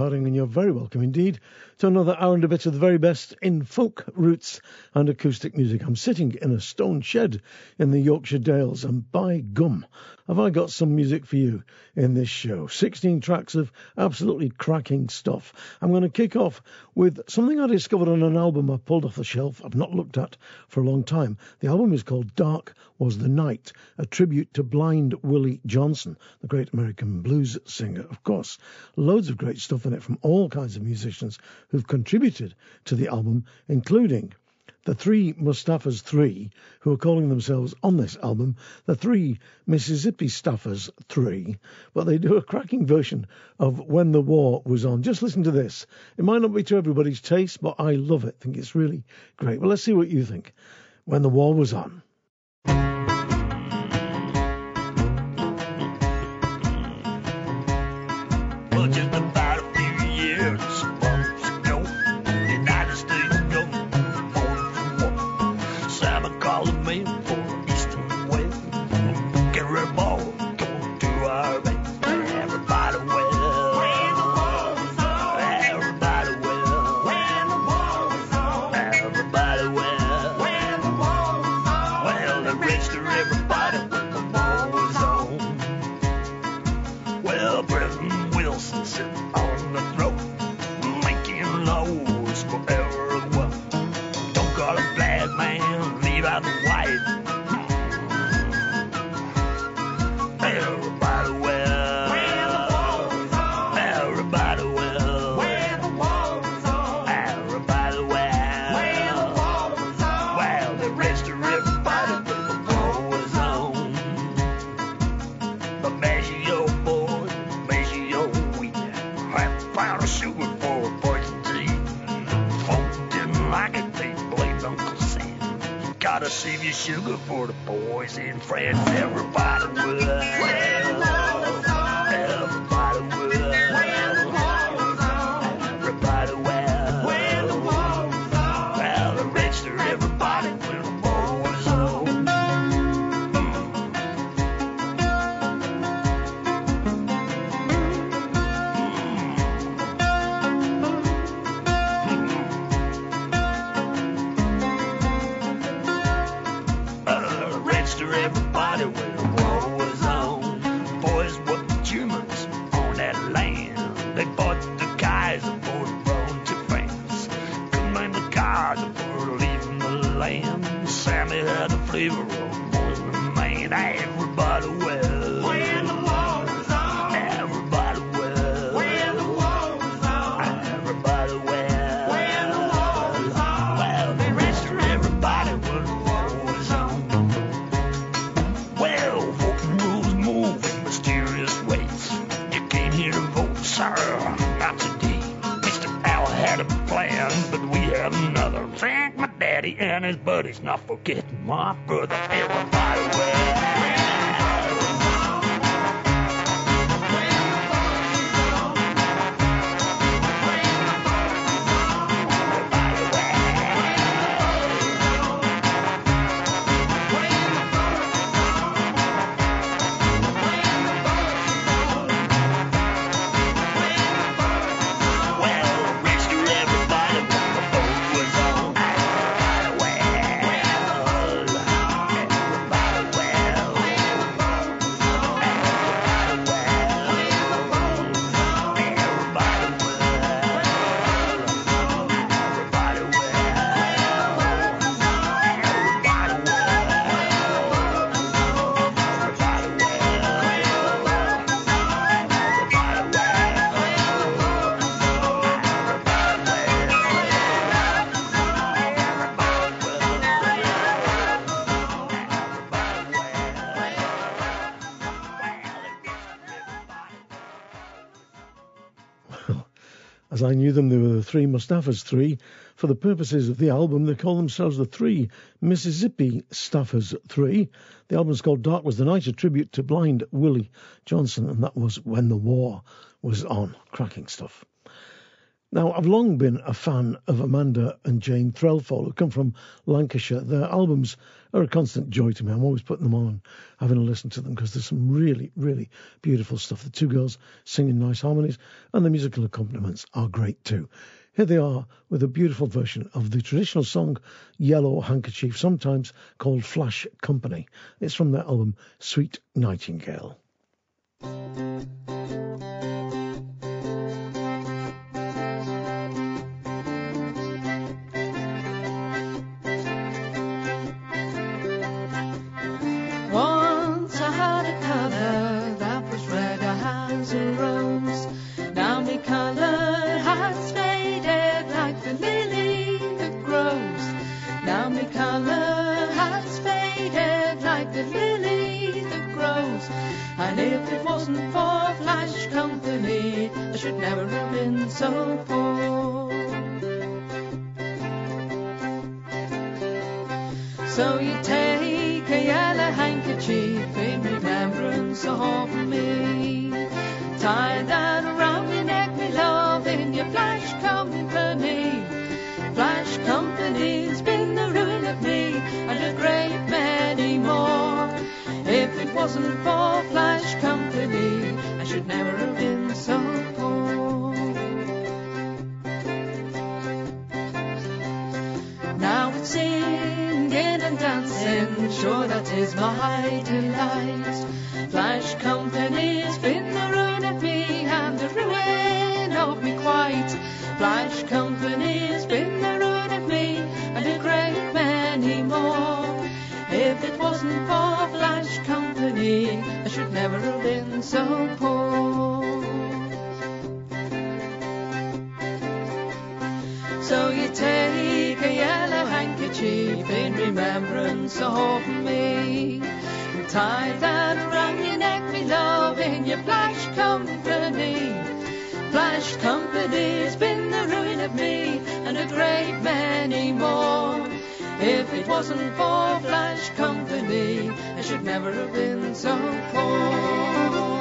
Harding, and you're very welcome indeed to another hour and a bit of the very best in folk roots and acoustic music. I'm sitting in a stone shed in the Yorkshire Dales, and by gum, have I got some music for you in this show. 16 tracks of absolutely cracking stuff. I'm going to kick off with something I discovered on an album I pulled off the shelf I've not looked at for a long time. The album is called Dark Was the Night, a tribute to Blind Willie Johnson, the great American blues singer, of course. Loads of great stuff in it from all kinds of musicians who've contributed to the album, including the three Mustaphas Three, who are calling themselves on this album the three Mississippistaphas Three, but they do a cracking version of When the War Was On. Just listen to this. It might not be to everybody's taste, but I love it. Think it's really great. Well, let's see what you think. When the War Was On. Not As I knew them, they were the three Mustaphas Three. For the purposes of the album, they call themselves the three Mississippistaphas Three. The album's called Dark Was the Night, a tribute to blind Willie Johnson, and that was when the war was on. Cracking stuff. Now, I've long been a fan of Amanda and Jane Threlfall, who come from Lancashire. Their albums are a constant joy to me. I'm always putting them on, having a listen to them, because there's some really, really beautiful stuff. The two girls singing nice harmonies, and the musical accompaniments are great too. Here they are with a beautiful version of the traditional song Yellow Handkerchief, sometimes called Flash Company. It's from their album Sweet Nightingale. And if it wasn't for Flash Company, I should never have been so poor. So you take a yellow handkerchief in remembrance of me. Tie that around your neck, me love, in your Flash Company. Flash Company's been the ruin of me and a great it wasn't for Flash Company, I should never have been so poor. Now it's singing and dancing, sure that is my delight. Flash Company's been the ruin of me and the ruin of me quite. Flash Company's been the ruin of me and a great many more. If it wasn't for Flash Company, money. I should never have been so poor. So you take a yellow handkerchief in remembrance of me. And tie that round your neck, me love, in your flash company. Flash company's been the ruin of me and a great many more. If it wasn't for Flash Company, I should never have been so poor.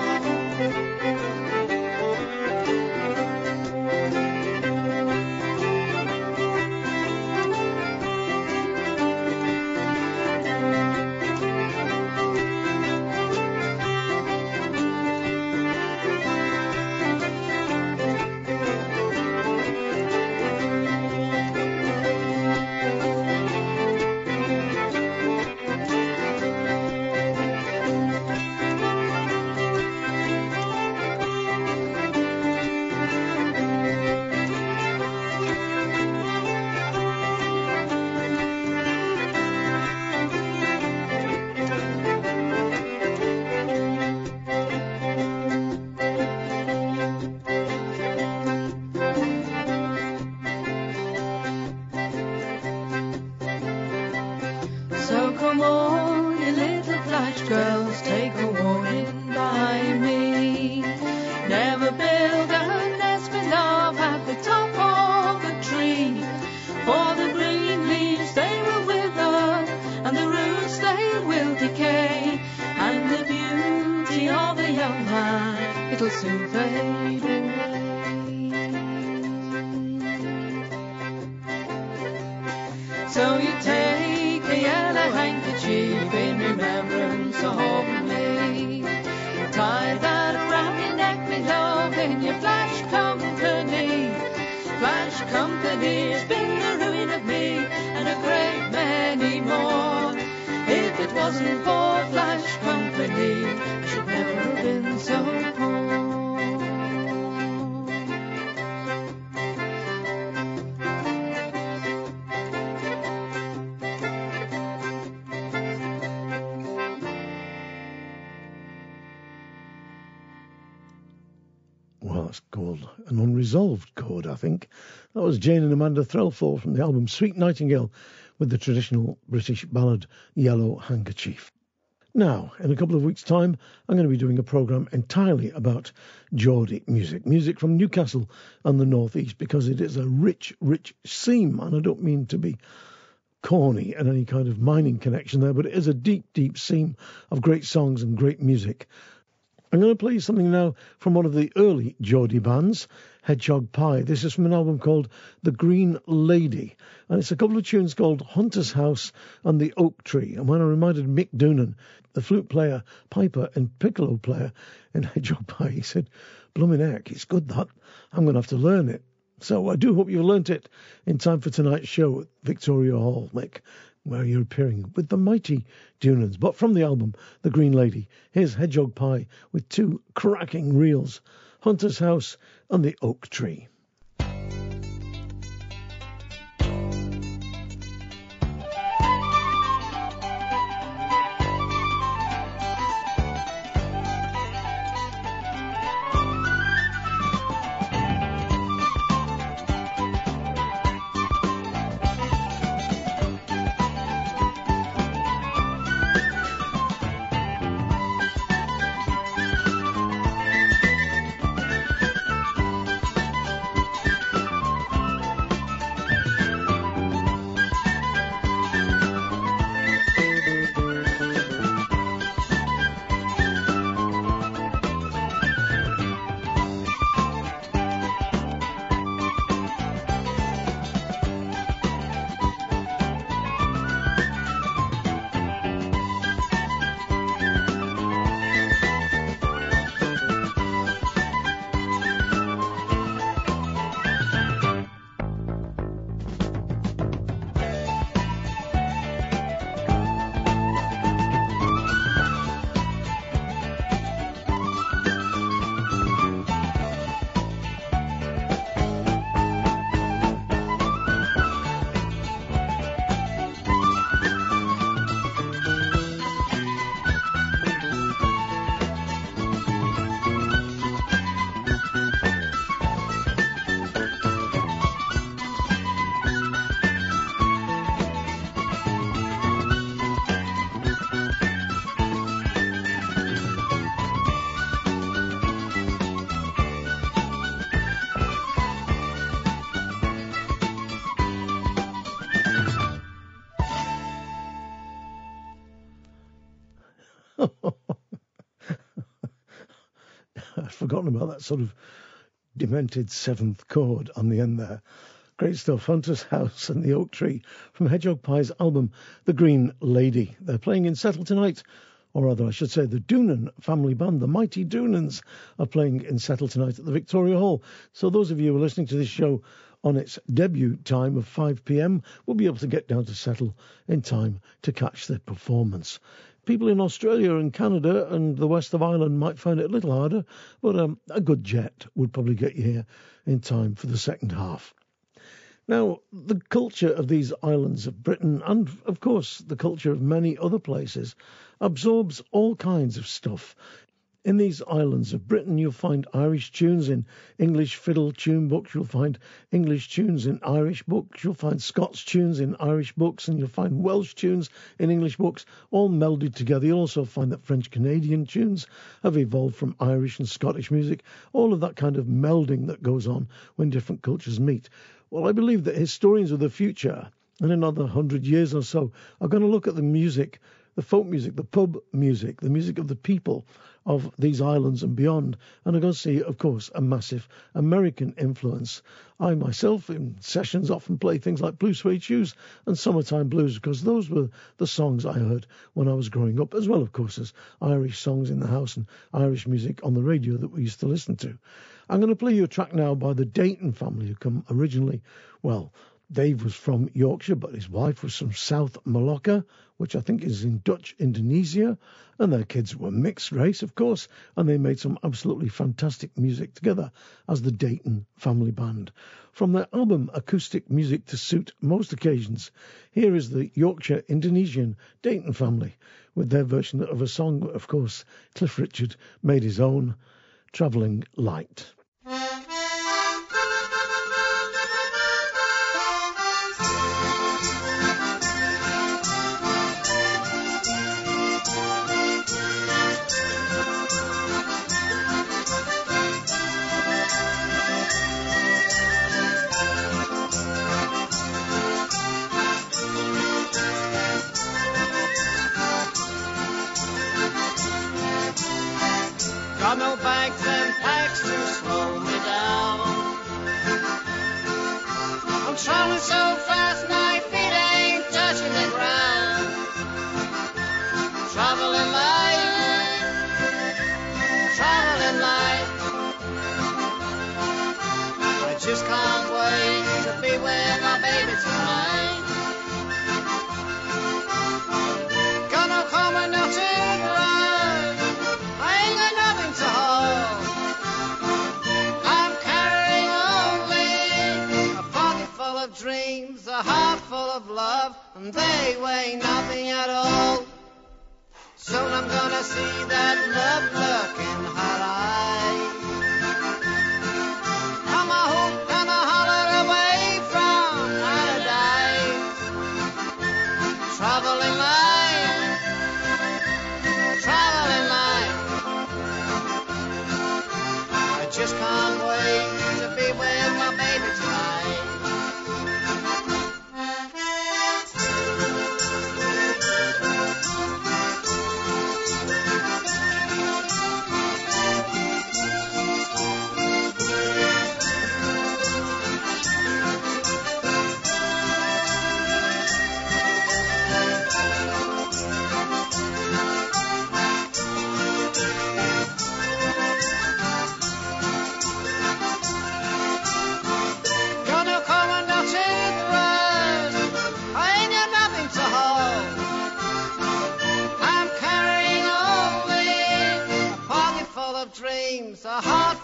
Resolved chord, I think. That was Jane and Amanda Threlfall from the album Sweet Nightingale with the traditional British ballad Yellow Handkerchief. Now, in a couple of weeks' time, I'm going to be doing a programme entirely about Geordie music, music from Newcastle and the North East, because it is a rich, rich seam, and I don't mean to be corny and any kind of mining connection there, but it is a deep, deep seam of great songs and great music. I'm going to play you something now from one of the early Geordie bands. Hedgehog Pie. This is from an album called The Green Lady, and it's a couple of tunes called Hunter's House and The Oak Tree. And when I reminded Mick Doonan, the flute player, piper, and piccolo player in Hedgehog Pie, he said, Blooming heck, it's good that. I'm going to have to learn it. So I do hope you've learnt it in time for tonight's show at Victoria Hall, Mick, where you're appearing with the mighty Doonans. But from the album, The Green Lady, here's Hedgehog Pie with two cracking reels Hunter's House and The Oak Tree. Forgotten about that sort of demented seventh chord on the end there. Great stuff. Hunter's House and the Oak Tree from Hedgehog Pie's album, The Green Lady. They're playing in Settle tonight, or rather, I should say, the Doonan family band, the Mighty Doonans, are playing in Settle tonight at the Victoria Hall. So, those of you who are listening to this show on its debut time of 5 pm will be able to get down to Settle in time to catch their performance people in Australia and Canada and the west of Ireland might find it a little harder, but um, a good jet would probably get you here in time for the second half. Now, the culture of these islands of Britain, and of course the culture of many other places, absorbs all kinds of stuff in these islands of Britain, you'll find Irish tunes in English fiddle tune books. You'll find English tunes in Irish books. You'll find Scots tunes in Irish books. And you'll find Welsh tunes in English books, all melded together. You'll also find that French Canadian tunes have evolved from Irish and Scottish music. All of that kind of melding that goes on when different cultures meet. Well, I believe that historians of the future, in another hundred years or so, are going to look at the music the folk music, the pub music, the music of the people of these islands and beyond. And I'm going to see, of course, a massive American influence. I myself, in sessions, often play things like Blue Suede Shoes and Summertime Blues because those were the songs I heard when I was growing up, as well, of course, as Irish songs in the house and Irish music on the radio that we used to listen to. I'm going to play you a track now by the Deighton family, who come originally, well, Dave was from Yorkshire, but his wife was from South Malacca, which I think is in Dutch Indonesia. And their kids were mixed race, of course, and they made some absolutely fantastic music together as the Deighton Family Band. From their album Acoustic Music to Suit Most Occasions, here is the Yorkshire Indonesian Deighton Family with their version of a song, of course, Cliff Richard made his own, Travelling Light.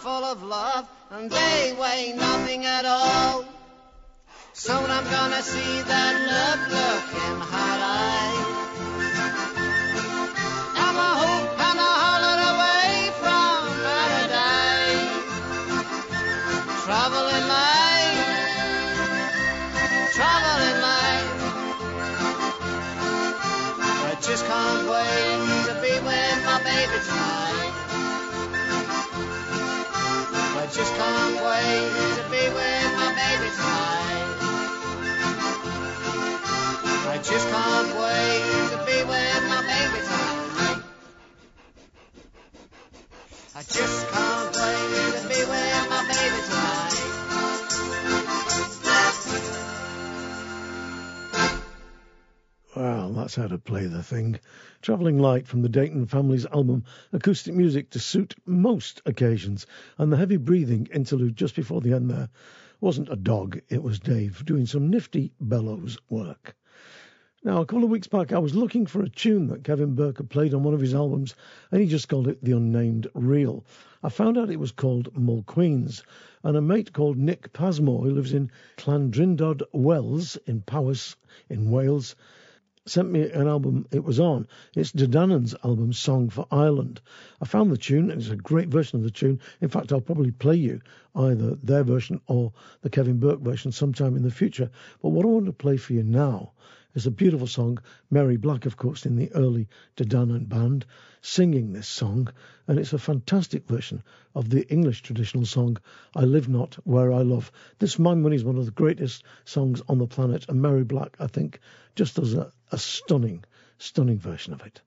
Full of love, and they weigh nothing at all. Soon I'm gonna see that love look in her eyes. I'm a and a holler away from paradise. I just can't wait to be with my baby tonight. I just can't wait to be with my baby tonight. I just can't wait to be with my baby tonight. I just can't wait to be with my baby tonight. Well, that's how to play the thing. Travelling Light from the Deighton Family's album Acoustic Music to Suit Most Occasions. And the heavy breathing interlude just before the end there wasn't a dog, it was Dave doing some nifty bellows work. Now, a couple of weeks back, I was looking for a tune that Kevin Burke had played on one of his albums, and he just called it The Unnamed Reel. I found out it was called Mulqueens, and a mate called Nick Pasmore, who lives in Llandrindod Wells in Powys in Wales, sent me an album it was on. It's De Danann's album, Song for Ireland. I found the tune, and it's a great version of the tune. In fact, I'll probably play you either their version or the Kevin Burke version sometime in the future. But what I want to play for you now is a beautiful song. Mary Black, of course, in the early De Danann band, singing this song, and it's a fantastic version of the English traditional song, I Live Not Where I Love. This, my money, is one of the greatest songs on the planet, and Mary Black, I think, just does a, a stunning, stunning version of it.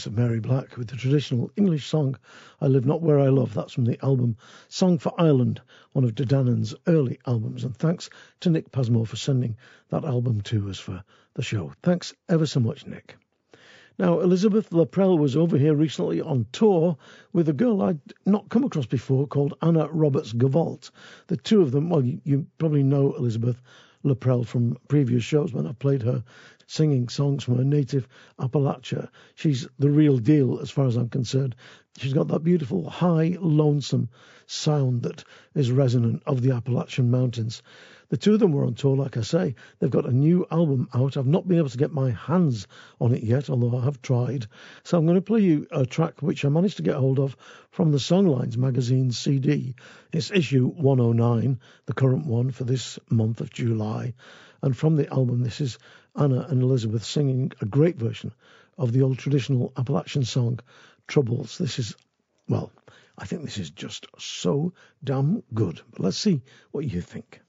Voice of Mary Black with the traditional English song I Live Not Where I Love. That's from the album Song for Ireland, one of Danann's early albums. And thanks to Nick Pasmore for sending that album to us for the show. Thanks ever so much, Nick. Now, Elizabeth Laprelle was over here recently on tour with a girl I'd not come across before called Anna Roberts Gevalt. The two of them, well, you, you probably know Elizabeth Laprelle from previous shows when I've played her singing songs from her native Appalachia. She's the real deal as far as I'm concerned. She's got that beautiful, high, lonesome sound that is resonant of the Appalachian Mountains. The two of them were on tour, like I say. They've got a new album out. I've not been able to get my hands on it yet, although I have tried. So I'm going to play you a track which I managed to get hold of from the Songlines magazine CD. It's issue 109, the current one for this month of July. And from the album, this is Anna and Elizabeth singing a great version of the old traditional Appalachian song, Troubles. This is, well, I think this is just so damn good. But let's see what you think.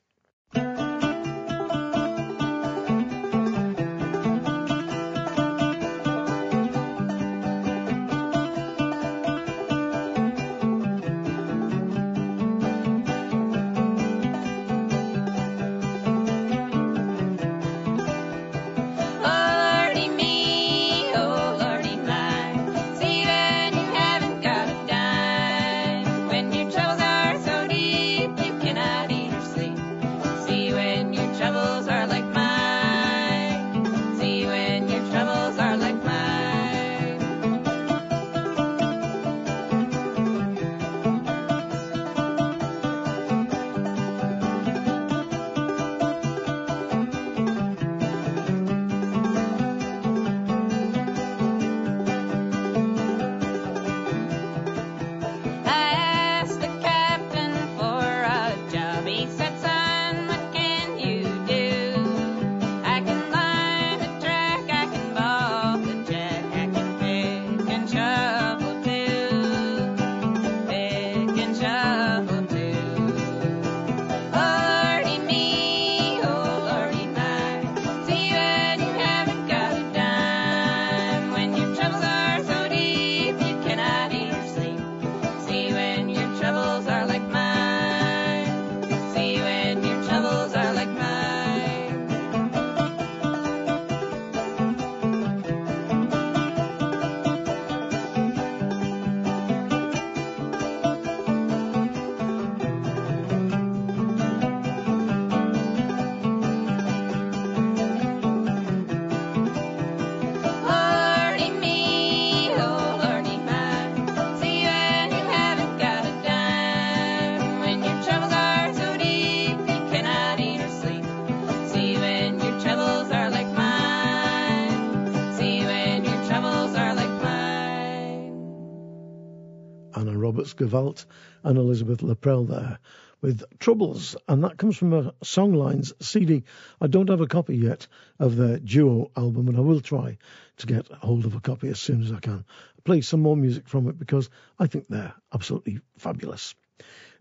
Roberts Gevalt and Elizabeth Laprelle there with Troubles, and that comes from a Songlines CD. I don't have a copy yet of their duo album, and I will try to get hold of a copy as soon as I can. Play some more music from it because I think they're absolutely fabulous.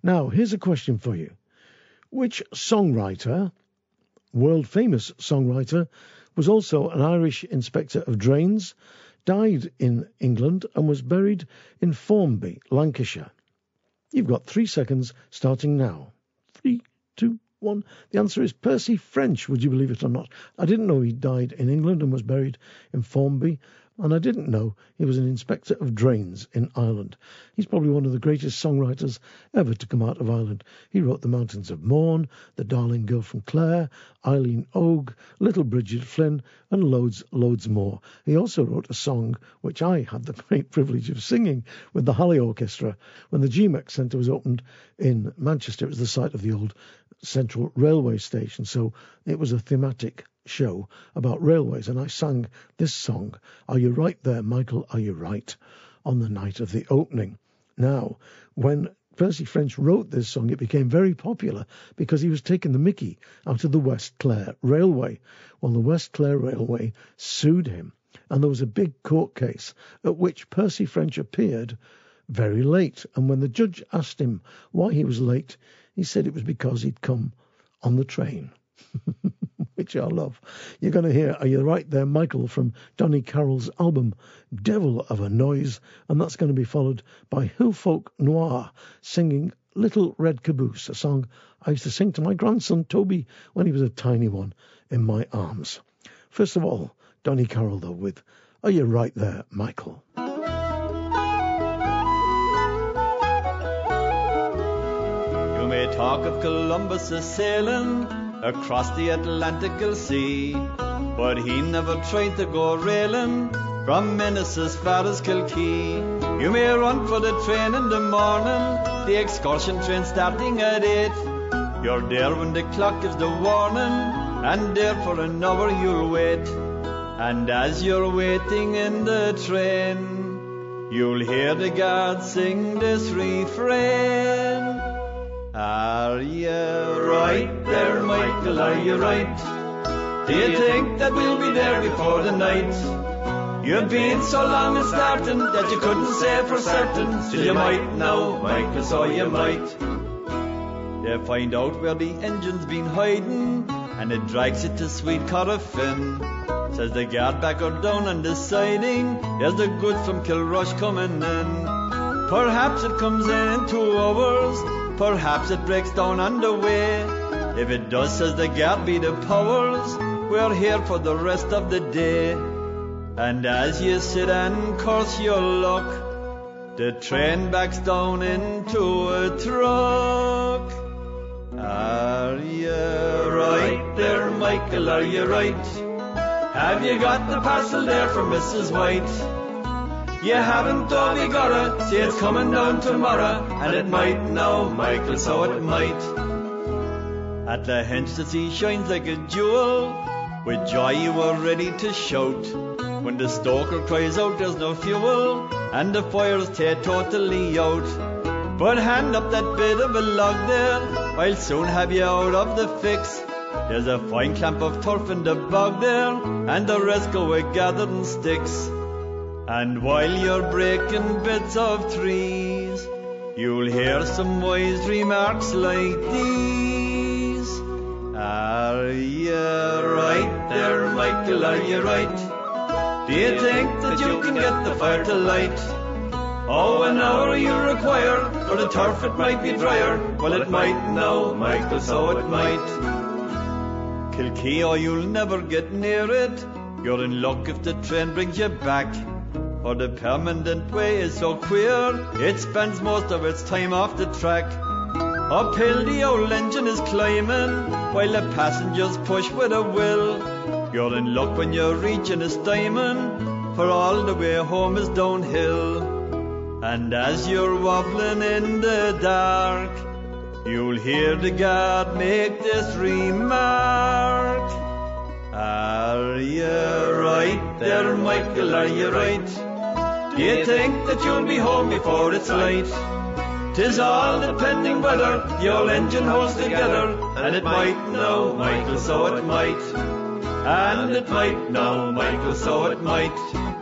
Now, here's a question for you. Which songwriter, world famous songwriter, was also an Irish inspector of drains, died in England, and was buried in Formby, Lancashire? You've got three seconds starting now. Three, two, one. The answer is Percy French, would you believe it or not? I didn't know he died in England and was buried in Formby and I didn't know he was an inspector of drains in Ireland. He's probably one of the greatest songwriters ever to come out of Ireland. He wrote The Mountains of Mourne, The Darling Girl from Clare, Eileen Og, Little Bridget Flynn, and loads, loads more. He also wrote a song which I had the great privilege of singing with the Hallé Orchestra when the GMEX Centre was opened in Manchester. It was the site of the old Central Railway Station, so it was a thematic show about railways, and I sang this song, Are You Right There, Michael? Are You Right? on the night of the opening. Now, when Percy French wrote this song, it became very popular because he was taking the mickey out of the West Clare Railway. Well, the West Clare Railway sued him, and there was a big court case at which Percy French appeared very late. And when the judge asked him why he was late, he said it was because he'd come on the train. which I love. You're going to hear, are you right there, Michael, from Donie Carroll's album Divil of a Noise, and that's going to be followed by Hillfolk Noir singing Little Red Caboose, a song I used to sing to my grandson Toby when he was a tiny one in my arms. First of all, Donie Carroll, though, with Are You Right There, Michael? Talk of Columbus a sailing across the Atlantic Sea, but he never tried to go railing from Ennis as far as Kilkee. You may run for the train in the morning, the excursion train starting at eight. You're there when the clock gives the warning, and there for an hour you'll wait. And as you're waiting in the train, you'll hear the guard sing this refrain. Are you right there, Michael? Are you right? Do you think that we'll be there before the night? You've been so long in starting that you couldn't say for certain. Still you might now, Michael, so you might. They find out where the engine's been hiding, and it drags it to sweet Corofin. Says the guard back or down the siding, there's the goods from Kilrush coming in. Perhaps it comes in two hours, perhaps it breaks down on the way. If it does, says the guard, be the powers, we're here for the rest of the day. And as you sit and curse your luck, the train backs down into a truck. Are you right there, Michael? Are you right? Have you got the parcel there for Mrs. White? You haven't, we got it. See, it's coming down tomorrow, and it might now, Michael, so it might. At Lahinch the sea shines like a jewel. With joy you were ready to shout. When the stoker cries out there's no fuel, and the fire's tear totally out. But hand up that bit of a log there, I'll soon have you out of the fix. There's a fine clamp of turf in the bog there, and the rest go with gathering sticks. And while you're breaking bits of trees, you'll hear some wise remarks like these. Are you right there, Michael? Are you right? Do you think that you can get the fire to light? Oh, an hour you require, for the turf it might be drier. Well, it might now, Michael, so it might. Kilkee, oh, you'll never get near it. You're in luck if the train brings you back. For the permanent way is so queer, it spends most of its time off the track. Uphill the old engine is climbing, while the passengers push with a will. You're in luck when you're reaching a diamond, for all the way home is downhill. And as you're wobbling in the dark, you'll hear the guard make this remark. Are you right there, Michael? Are you right? Do you think that you'll be home before it's late? Tis all depending whether the old engine holds together, and it might now, Michael, so it might. And it might now, Michael, so it might.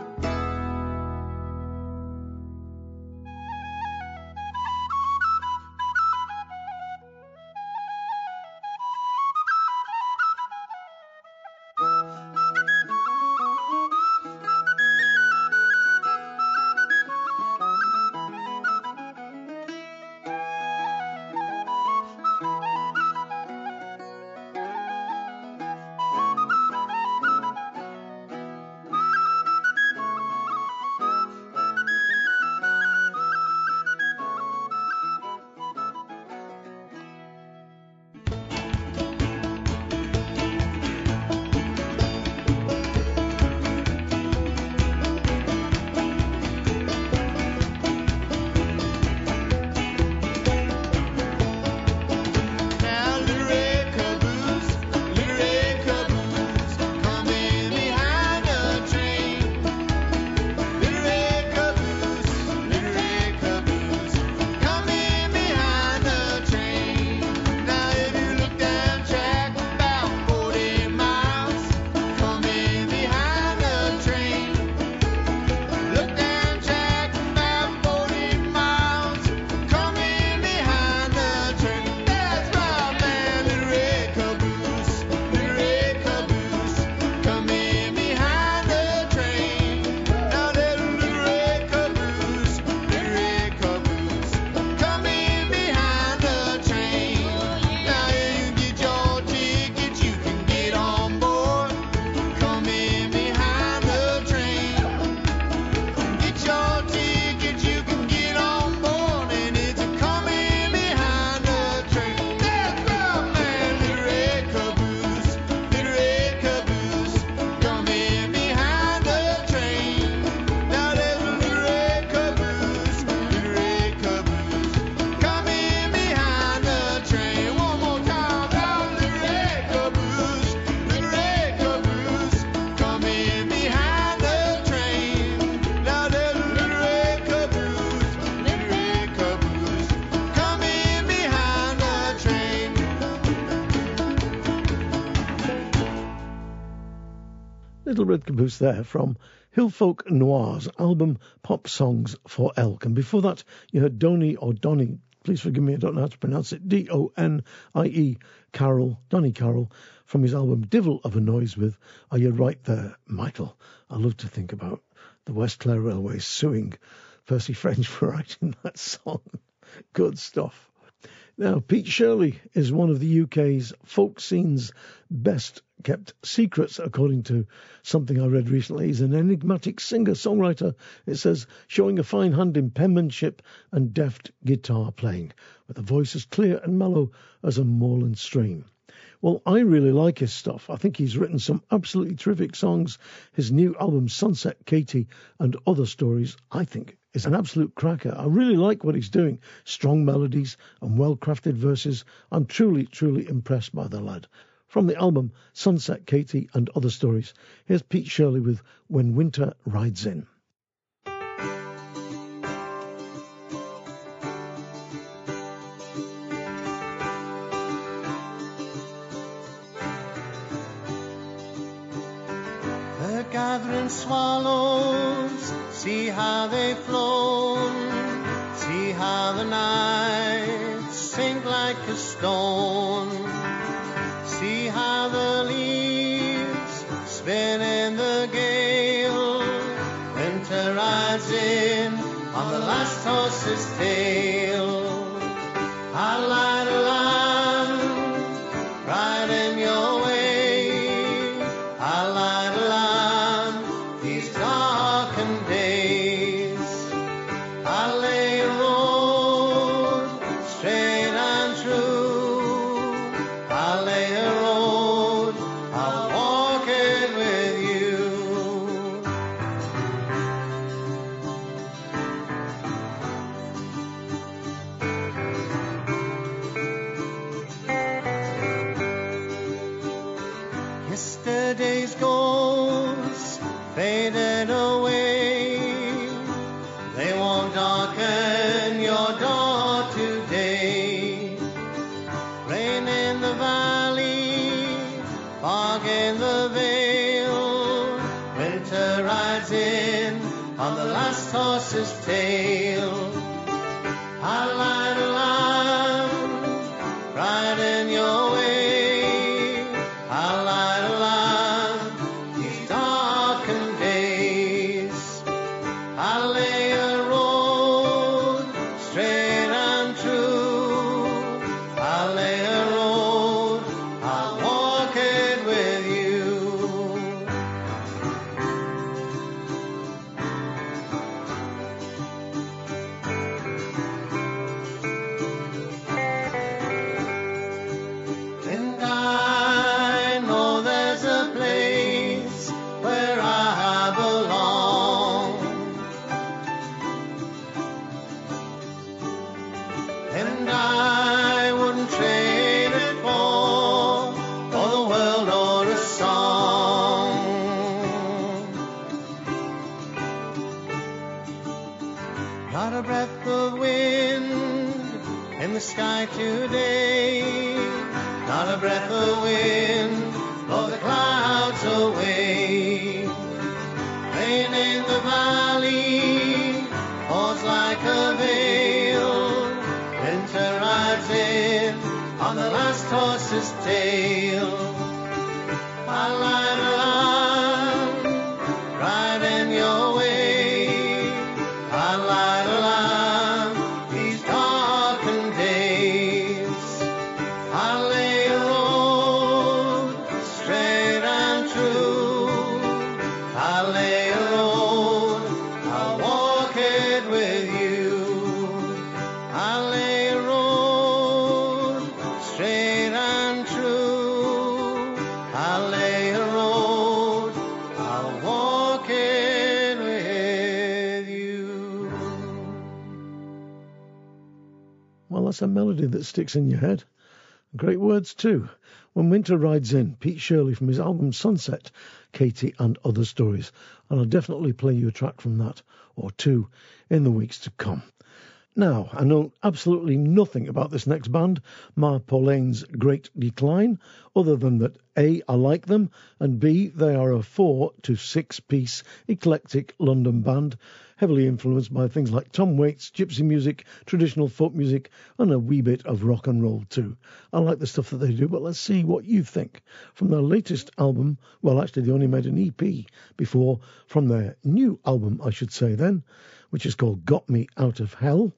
Caboose there from Hillfolk Noir's album Pop Songs for Elk. And before that, you heard Donny or Donny, please forgive me, I don't know how to pronounce it, D O N I E Carroll, Donie Carroll, from his album Divil of a Noise with Are You Right There, Michael? I love to think about the West Clare Railway suing Percy French for writing that song. Good stuff. Now, Pete Shirley is one of the UK's folk scene's best kept secrets, according to something I read recently. He's an enigmatic singer songwriter, it says, showing a fine hand in penmanship and deft guitar playing, with a voice as clear and mellow as a moorland stream. Well, I really like his stuff. I think he's written some absolutely terrific songs. His new album, Sunset Katy and Other Stories, I think is an absolute cracker. I really like what he's doing. Strong melodies and well crafted verses. I'm truly, truly impressed by the lad. From the album Sunset Katy and Other Stories, here's Pete Shirley with When Winter Rides In. winter rides in on the last horse's tail. That's a melody that sticks in your head. Great words, too. When Winter Rides In, Pete Shirley from his album Sunset, Katy and Other Stories. And I'll definitely play you a track from that, or two, in the weeks to come. Now, I know absolutely nothing about this next band, Ma Great Decline, other than that A, I like them, and B, they are a four to six piece eclectic London band, heavily influenced by things like Tom Waits, gypsy music, traditional folk music, and a wee bit of rock and roll too. I like the stuff that they do, but let's see what you think. From their latest album, well, actually, they only made an EP before, from their new album, I should say then, which is called Got Me Out of Hell.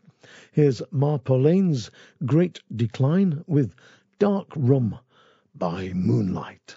Here's Ma Polaine's Great Decline with Dark Rum by Moonlight.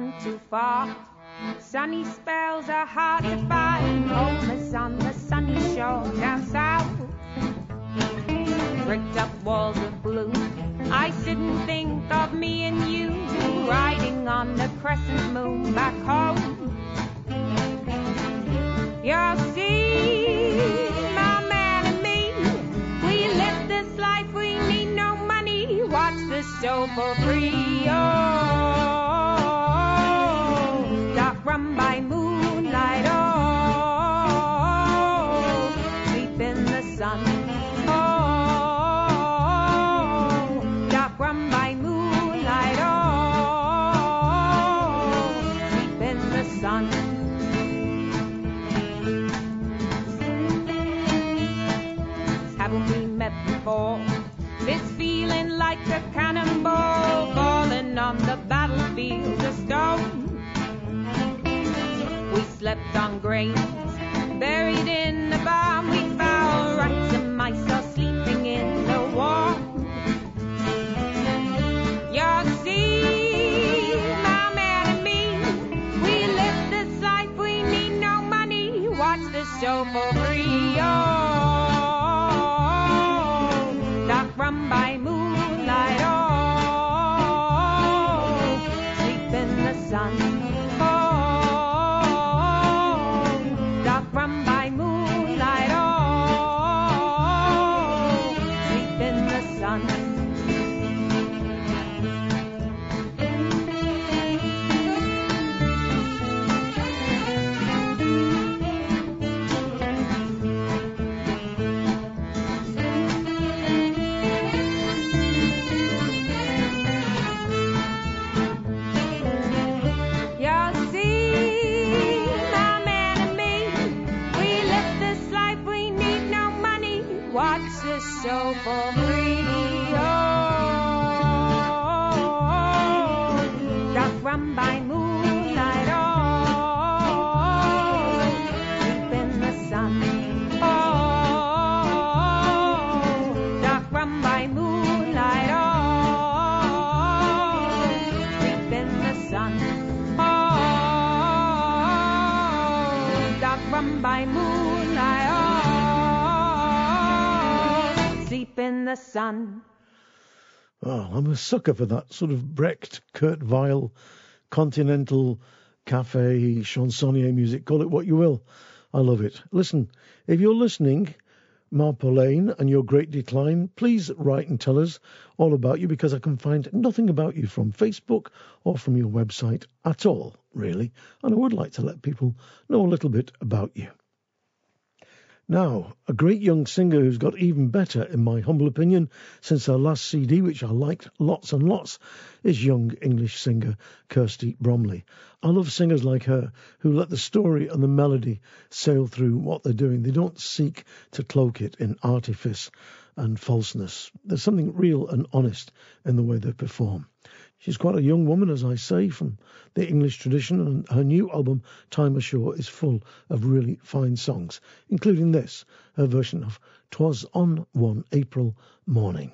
Run too far. Sunny spells are hard to find. Home on the sunny shore down south. Bricked up walls of blue. I and think of me and you riding on the crescent moon back home. You'll see, my man and me, we live this life, we need no money. Watch the show for free. Oh, a sucker for that sort of Brecht, Kurt Weill, continental cafe chansonnier music. Call it what you will. I love it. Listen, if you're listening, Ma Polaine, and your great decline, please write and tell us all about you because I can find nothing about you from Facebook or from your website at all, really. And I would like to let people know a little bit about you. Now, a great young singer who's got even better, in my humble opinion, since her last CD, which I liked lots and lots, is young English singer Kirsty Bromley. I love singers like her who let the story and the melody sail through what they're doing. They don't seek to cloak it in artifice and falseness. There's something real and honest in the way they perform. She's quite a young woman, as I say, from the English tradition, and her new album, Time Ashore, is full of really fine songs, including this, her version of Twas on One April Morning.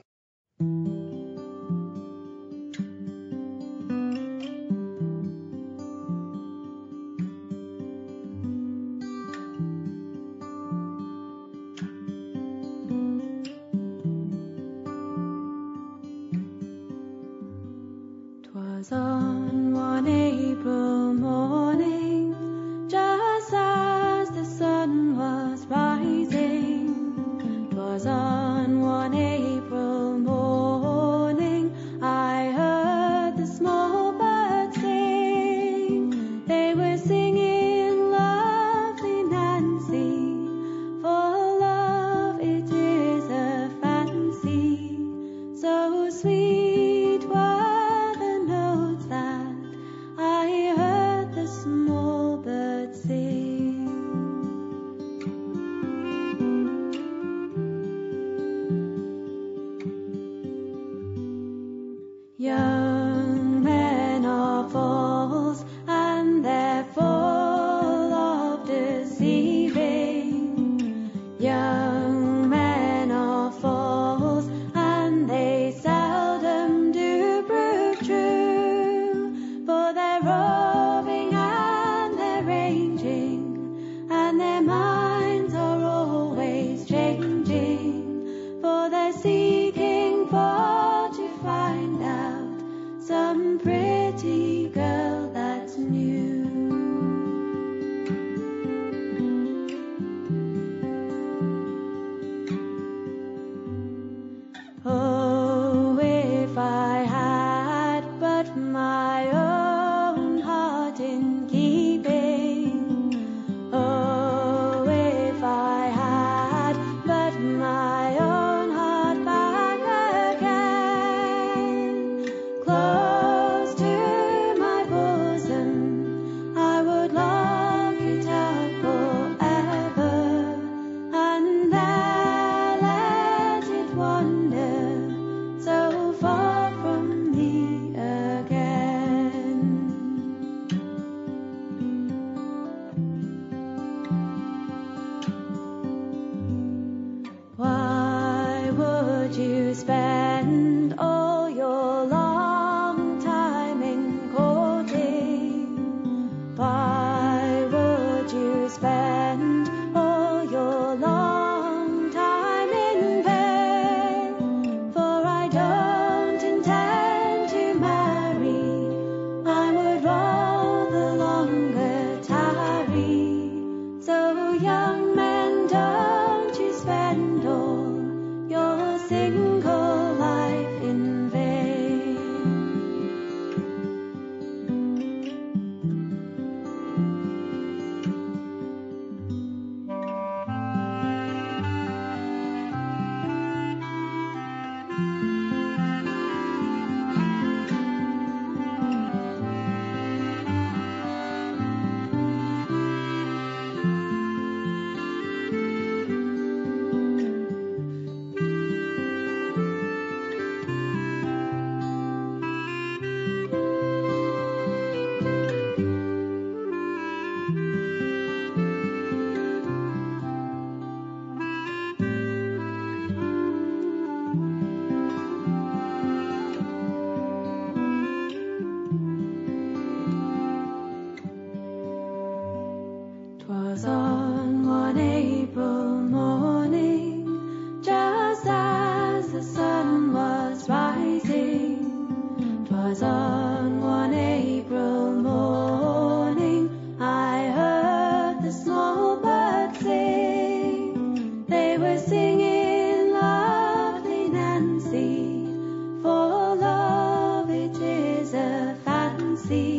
Fancy.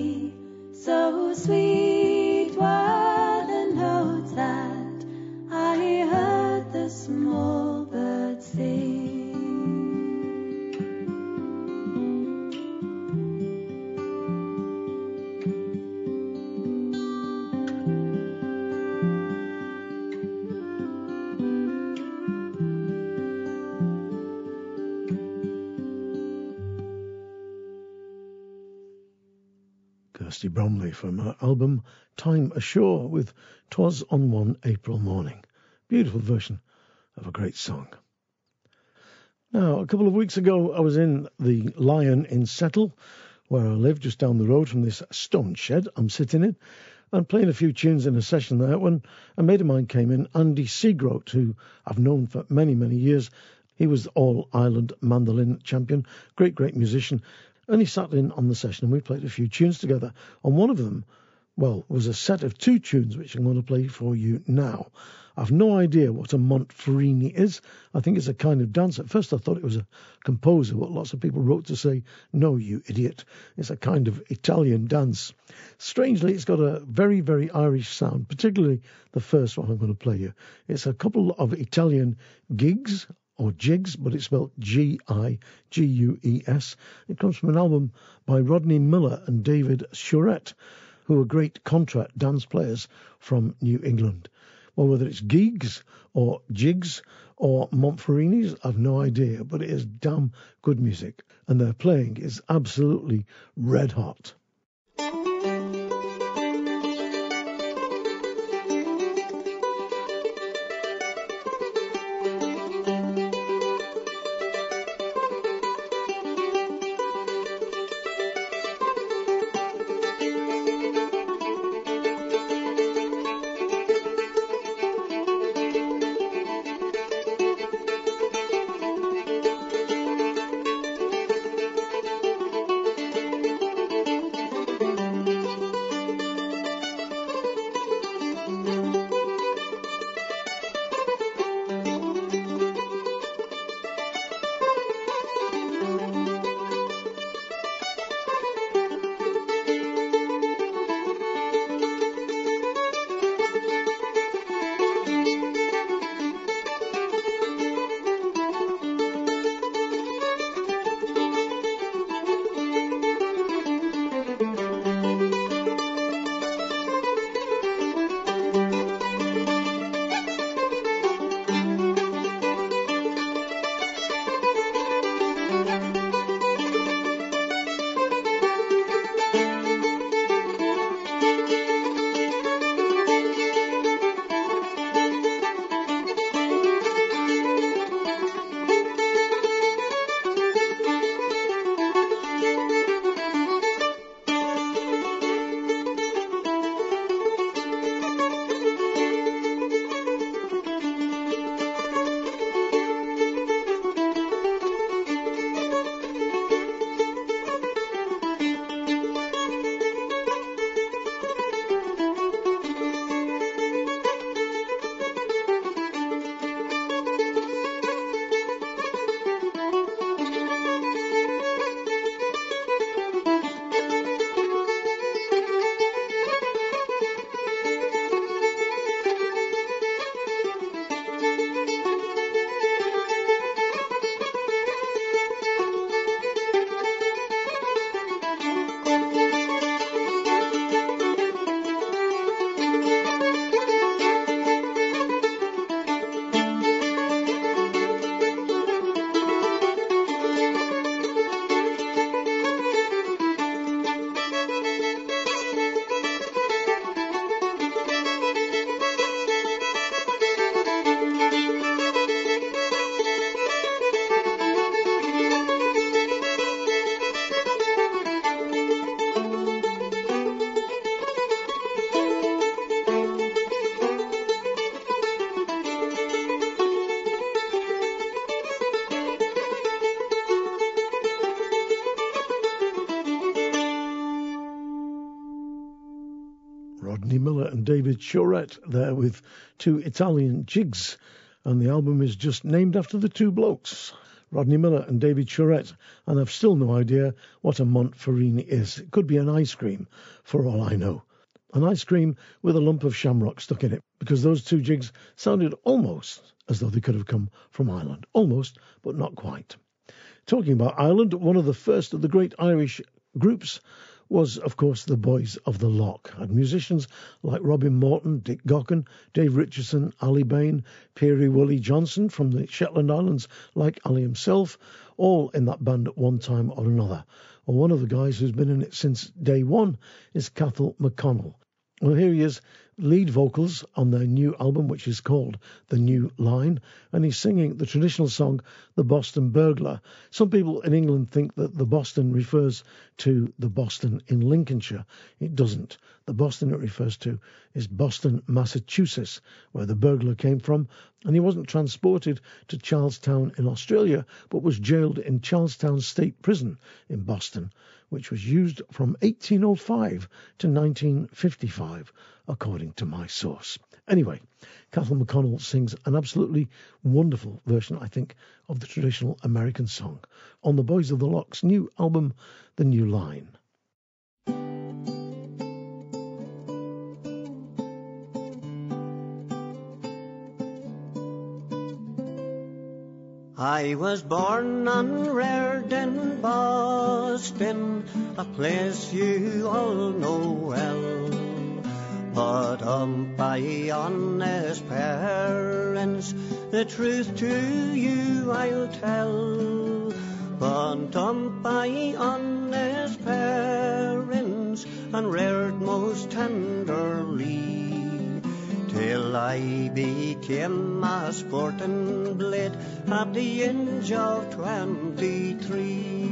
From her album Time Ashore with Twas on One April Morning. Beautiful version of a great song. Now, a couple of weeks ago, I was in the Lion in Settle, where I live, just down the road from this stone shed I'm sitting in, and playing a few tunes in a session there when a mate of mine came in, Andy Seagroat, who I've known for many, many years. He was All Ireland mandolin champion, great, great musician, he sat in on the session and we played a few tunes together. And one of them, well, was a set of two tunes which I'm going to play for you now. I've no idea what a Montferrini is. I think it's a kind of dance. At first, I thought it was a composer, but lots of people wrote to say, No, you idiot. It's a kind of Italian dance. Strangely, it's got a very, very Irish sound, particularly the first one I'm going to play you. It's a couple of Italian gigs or jigs, but it's spelled G I G U E S. It comes from an album by Rodney Miller and David Surette, who are great contra dance players from New England. Well, whether it's gigs or jigs or Montferrini's, I've no idea, but it is damn good music, and their playing is absolutely red hot. Miller and Surette there with two Italian jigs, and the album is just named after the two blokes, Rodney Miller and David Surette, and I've still no idea what a Montfarini is. It could be an ice cream, for all I know. An ice cream with a lump of shamrock stuck in it, because those two jigs sounded almost as though they could have come from Ireland. Almost, but not quite. Talking about Ireland, one of the first of the great Irish groups was, of course, the Boys of the Lough, and musicians like Robin Morton, Dick Gaughan, Dave Richardson, Aly Bain, Peerie Willie Johnson from the Shetland Islands, like Aly himself, all in that band at one time or another. Well, one of the guys who's been in it since day one is Cathal McConnell. Well, here he is lead vocals on their new album, which is called The New Line, and he's singing the traditional song, The Boston Burglar. Some people in England think that the Boston refers to the Boston in Lincolnshire. It doesn't. The Boston it refers to is Boston, Massachusetts, where the burglar came from, and he wasn't transported to Charlestown in Australia, but was jailed in Charlestown State Prison in Boston, which was used from 1805 to 1955 according to my source. Anyway, Cathal McConnell sings an absolutely wonderful version, I think, of the traditional American song on the Boys of the Lough's new album, The New Line. I was born and reared in Boston, a place you all know well. But um, by honest parents, the truth to you I'll tell. But um, by honest parents, and reared most tenderly, till I became a sporting blade at the age of twenty-three.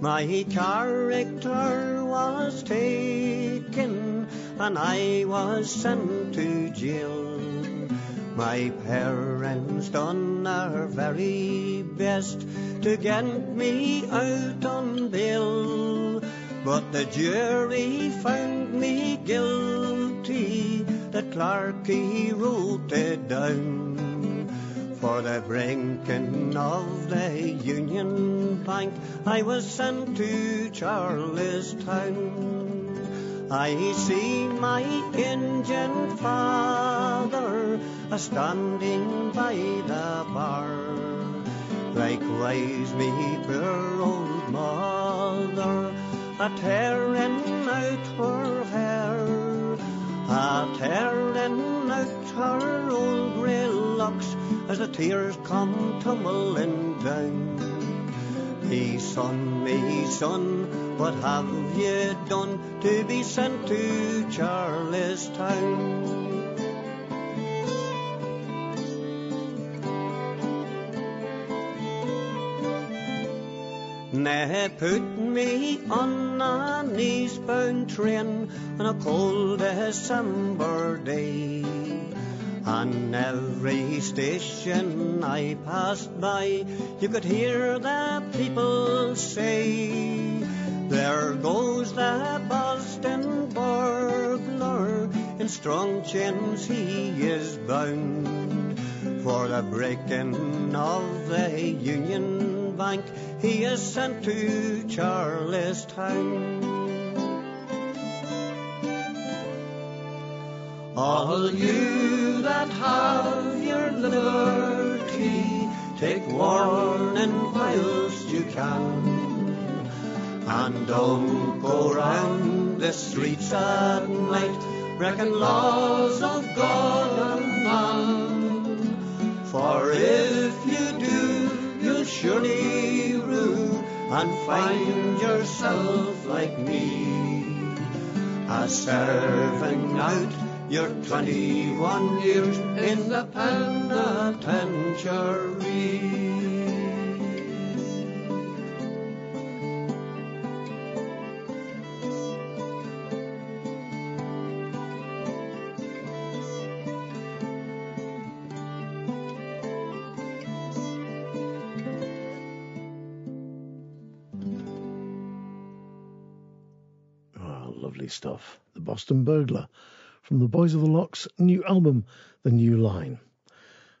My character was taken and I was sent to jail. My parents done their very best to get me out on bail, but the jury found me guilty. The clerk he wrote it down for the breaking of the Union Bank. I was sent to Charlestown. I see my Indian father a standing by the bar. Likewise me poor old mother a tearing out her hair, a tearing out her old grey locks as the tears come tumbling down. Son, me son, what have ye done to be sent to Charlestown? They put me on an eastbound train on a cold December day. On every station I passed by, you could hear the people say, There goes the Boston burglar, in strong chains he is bound. For the breaking of the Union Bank, he is sent to Charlestown. All you that have your liberty, take warning whilst you can. And don't go round the streets at night, breaking laws of God and man. For if you do, you'll surely rue and find yourself like me, a serving out your 21 years in the penitentiary. Ah, lovely stuff. The Boston Burglar from the Boys of the Lough's new album, The New Line.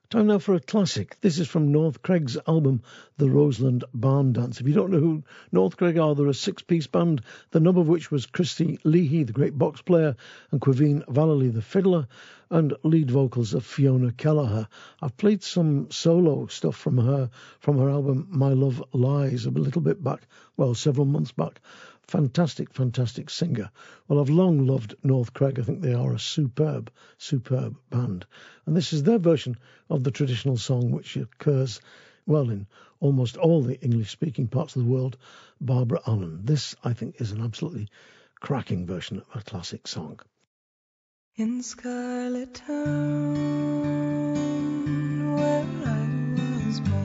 Time now for a classic. This is from North Cregg's album, The Roseland Barn Dance. If you don't know who North Craig are, they're a six piece band, the number of which was Christy Leahy, the great box player, and Caoimhín Vallely, the fiddler, and lead vocals of Fiona Kelleher. I've played some solo stuff from her from her album My Love Lies a little bit back, well, several months back. Fantastic, fantastic singer. Well, I've long loved North Cregg. I think they are a superb, superb band. And this is their version of the traditional song, which occurs, well, in almost all the English speaking parts of the world, Barbara Allen. This, I think, is an absolutely cracking version of a classic song. In Scarlet Town, where I was born,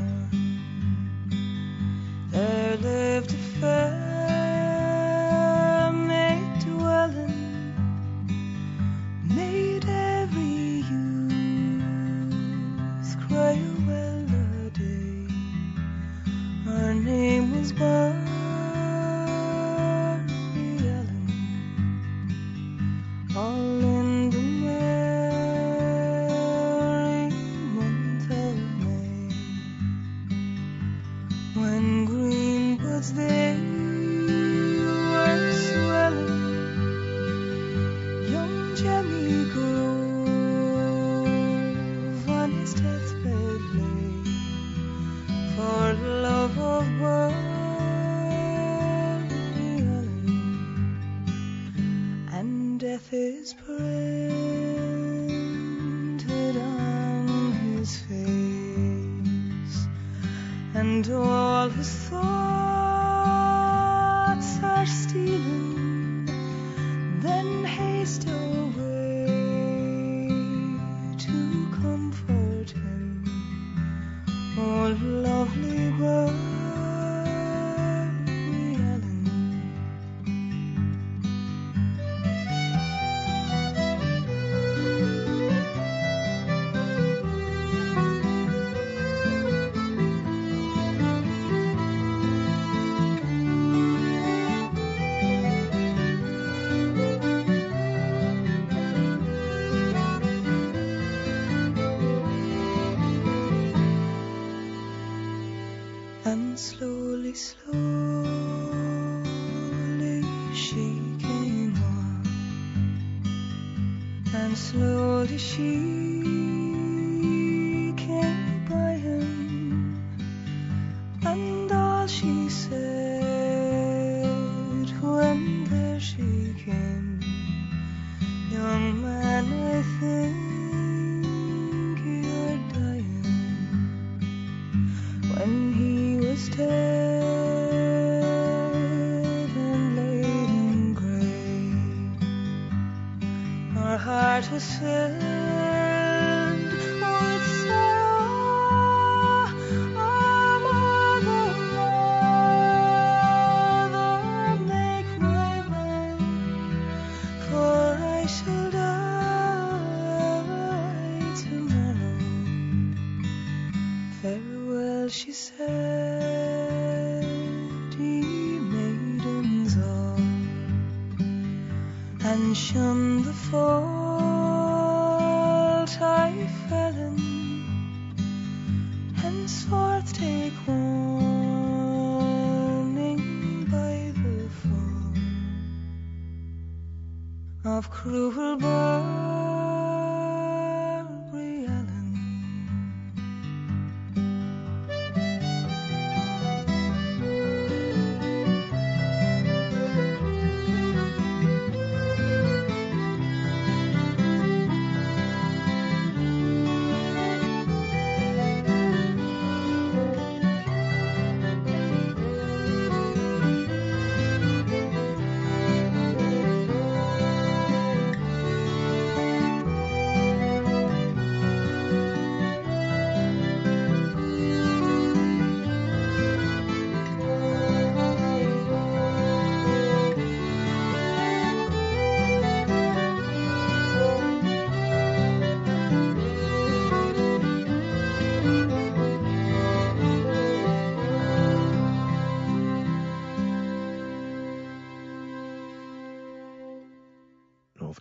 slowly she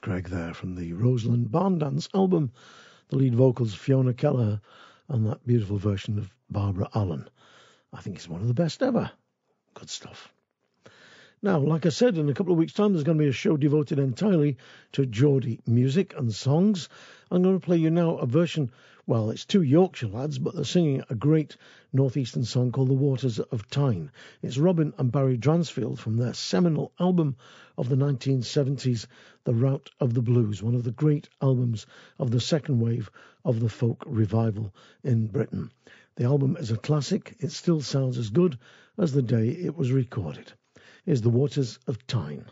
from the Roseland Barn Dance album. The lead vocals Fiona Kelleher and that beautiful version of Barbara Allen. I think it's one of the best ever. Good stuff. Now, like I said, in a couple of weeks' time, there's going to be a show devoted entirely to Geordie music and songs. I'm going to play you now a version. Well, it's two Yorkshire lads, but they're singing a great northeastern song called The Waters of Tyne. It's Robin and Barry Dransfield from their seminal album of the 1970s, The Route of the Blues, one of the great albums of the second wave of the folk revival in Britain. The album is a classic. It still sounds as good as the day it was recorded. Is The Waters of Tyne.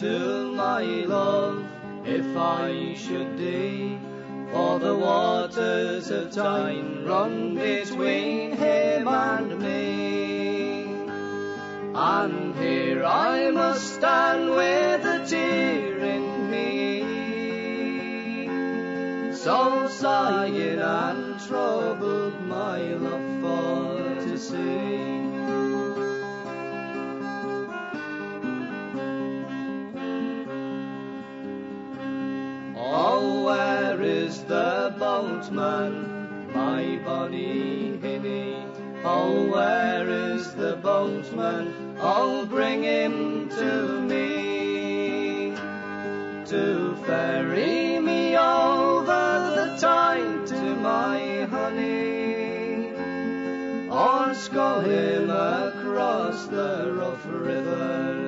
To my love if I should die, for the waters of Tyne run between him and me. And here I must stand with a tear in me, so sighing and troubled my love for to see. The boatman, my bonny hinny? Oh, where is the boatman? Oh, bring him to me to ferry me over the tide to my honey, or scull him across the rough river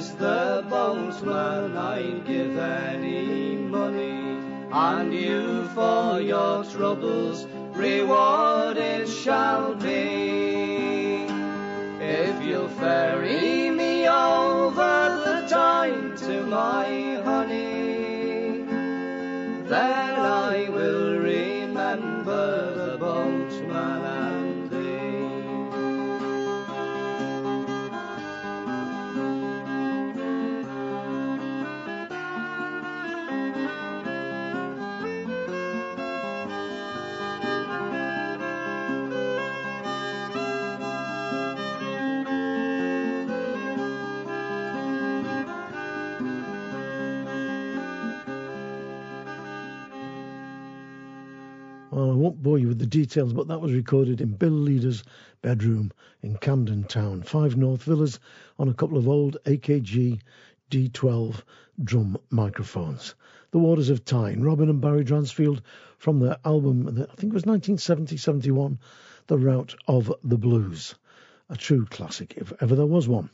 is the boatman? I'd give any money, and you for your troubles reward rewarded shall bore you with the details, but that was recorded in Bill Leader's bedroom in Camden Town, five North Villas, on a couple of old AKG D12 drum microphones. The Waters of Tyne, Robin and Barry Dransfield from their album, I think it was 1970 71, The Route of the Blues. A true classic, if ever there was one.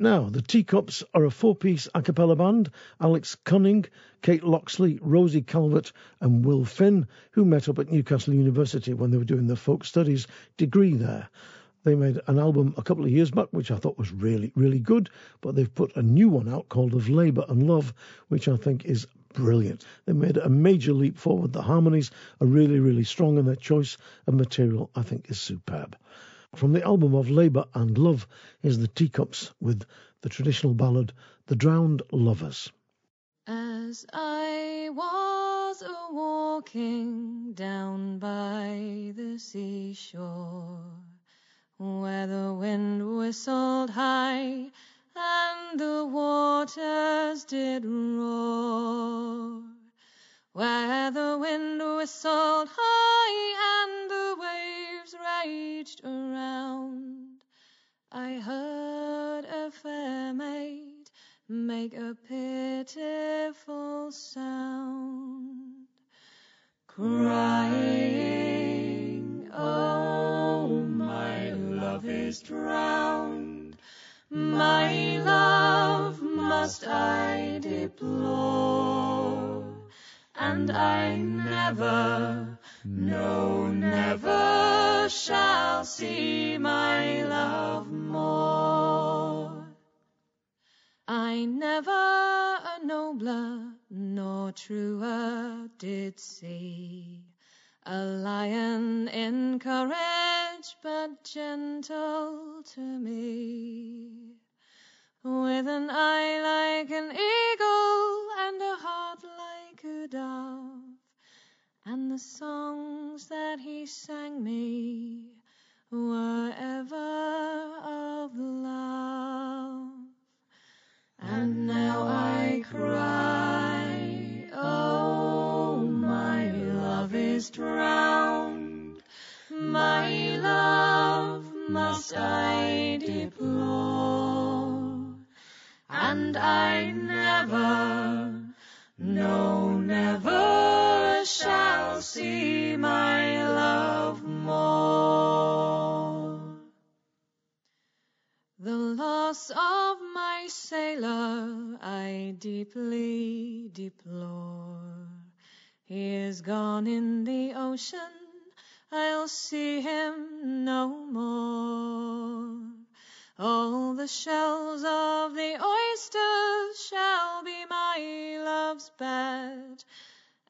Now, the Teacups are a four piece a cappella band Alex Cumming, Kate Loxley, Rosie Calvert, and Will Finn, who met up at Newcastle University when they were doing their folk studies degree there. They made an album a couple of years back, which I thought was really, really good, but they've put a new one out called Of Labour and Love, which I think is brilliant. They made a major leap forward. The harmonies are really, really strong, and their choice of material, I think, is superb. From the album of Labour and Love is the Teacups with the traditional ballad The Drowned Lovers. As I was a walking down by the seashore, where the wind whistled high and the waters did roar, where the wind whistled high and the waves raged around, I heard a fair maid make a pitiful sound, crying, Oh, my love is drowned, my love, must I deplore, and I never, see my love more. I never a nobler nor truer did see. A lion in courage, but gentle to me. With an eye like an eagle and a heart like a dove. And the songs that he sang me were of love. And now I cry, oh, my love is drowned. My love must I deplore. And I never, no, never shall see my love more. Loss of my sailor I deeply deplore. He is gone in the ocean, I'll see him no more. All the shells of the oysters shall be my love's bed,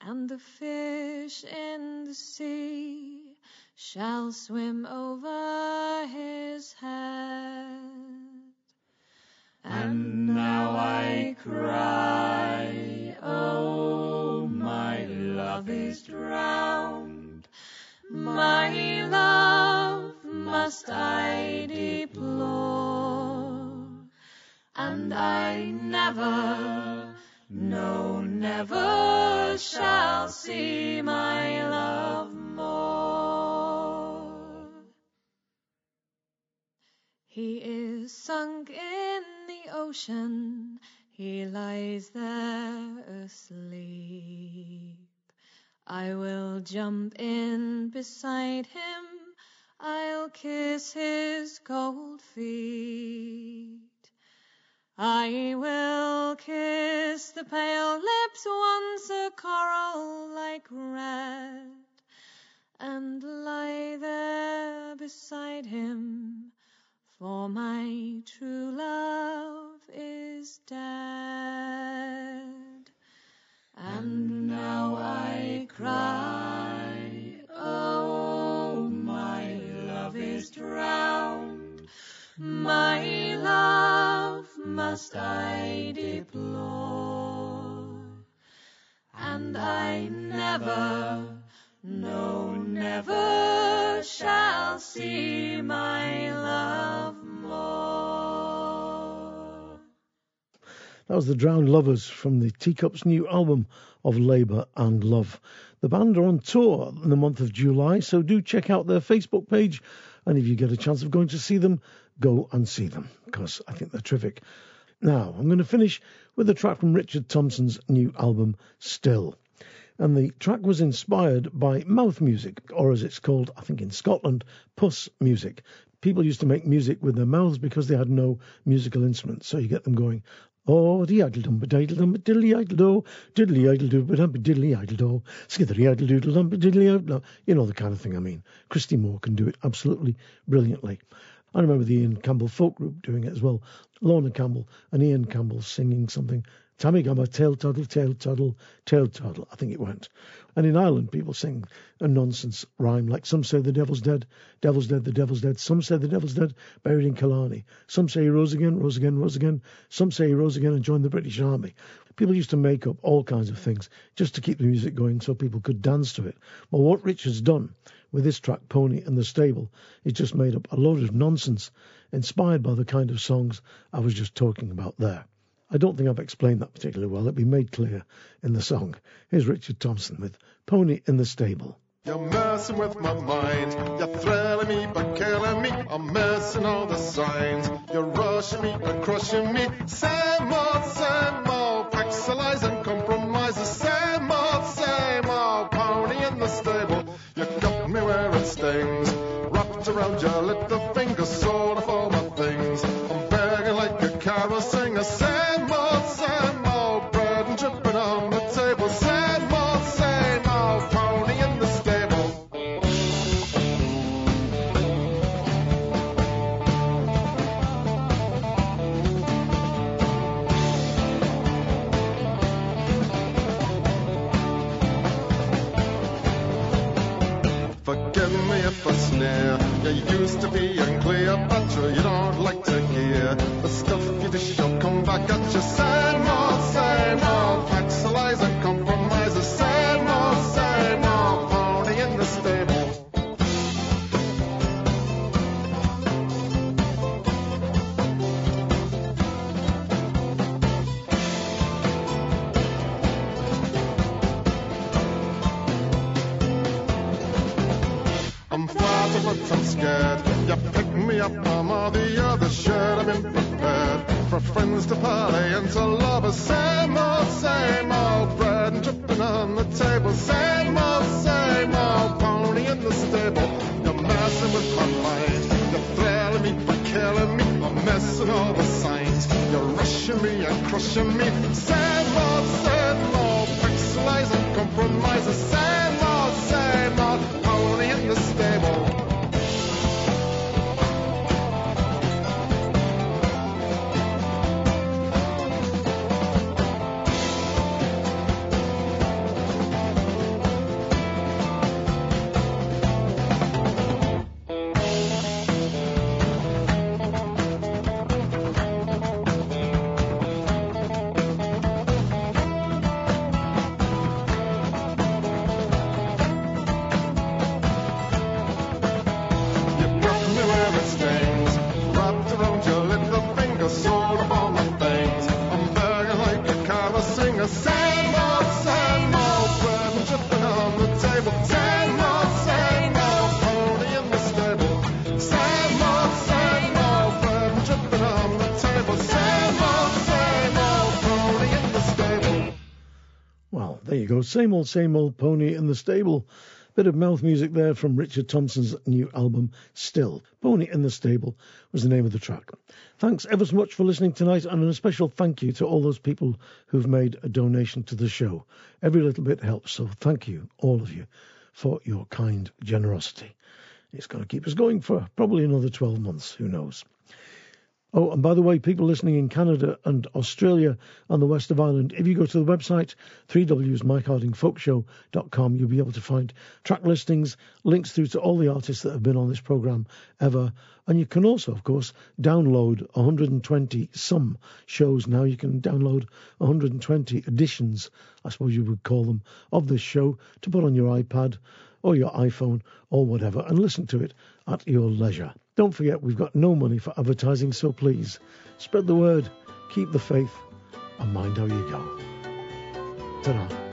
and the fish in the sea shall swim over his head. And now I cry, oh, my love is drowned. My love must I deplore, and I never, no, never shall see my love more. He is sunk in ocean, he lies there asleep. I will jump in beside him, I'll kiss his cold feet. I will kiss the pale lips once a coral like red, and lie there beside him, for my true love is dead. And now I cry, oh, my love is drowned. My love must I deplore, and I never, no, never shall see my love That was the Drowned Lovers from the Teacups' new album of Labour and Love. The band are on tour in the month of July, so do check out their Facebook page. And if you get a chance of going to see them, go and see them because I think they're terrific. Now, I'm going to finish with a track from Richard Thompson's new album, Still. And the track was inspired by mouth music, or as it's called, I think in Scotland, puss music. People used to make music with their mouths because they had no musical instruments, so you get them going. Oh, the idle dum, diddly dum, diddly idle do, diddly idle do, but diddly idle do, skithery idle doodle dum, diddly idle. You know the kind of thing I mean. Christy Moore can do it absolutely brilliantly. I remember the Ian Campbell folk group doing it as well. Lorna Campbell and Ian Campbell singing something. Tammy Gamma, tail toddle, tail toddle, tail toddle, I think it went. And in Ireland, people sing a nonsense rhyme like some say the devil's dead, devil's dead, the devil's dead. Some say the devil's dead, buried in Killarney. Some say he rose again, rose again, rose again. Some say he rose again and joined the British Army. People used to make up all kinds of things just to keep the music going so people could dance to it. Well, what Richard's done with this track, Pony and the Stable, is just made up a load of nonsense inspired by the kind of songs I was just talking about there. I don't think I've explained that particularly well. It'll be made clear in the song. Here's Richard Thompson with Pony in the Stable. You're messing with my mind. You're thrilling me but killing me. I'm missing all the signs. You're rushing me and crushing me. Same old, same old. Pixelize and compromise. The same old, same old. Pony in the stable. You got me where it stings. Wrapped around your little finger, sort Used to be unclear, Cleopatra, you, don't like to hear the stuff you dish. You'll come back at you. Same old, same old. There you go. Same old, same old pony in the stable. Bit of mouth music there from Richard Thompson's new album, Still. Pony in the Stable was the name of the track. Thanks ever so much for listening tonight, and a special thank you to all those people who've made a donation to the show. Every little bit helps, so thank you, all of you, for your kind generosity. It's going to keep us going for probably another 12 months, who knows. Oh, and by the way, people listening in Canada and Australia and the west of Ireland, if you go to the website, 3wsmikehardingfolkshow.com, you'll be able to find track listings, links through to all the artists that have been on this program ever. And you can also, of course, download 120 some shows now. You can download 120 editions, I suppose you would call them, of this show to put on your iPad or your iPhone or whatever and listen to it at your leisure. Don't forget, we've got no money for advertising, so please spread the word, keep the faith, and mind how you go. ta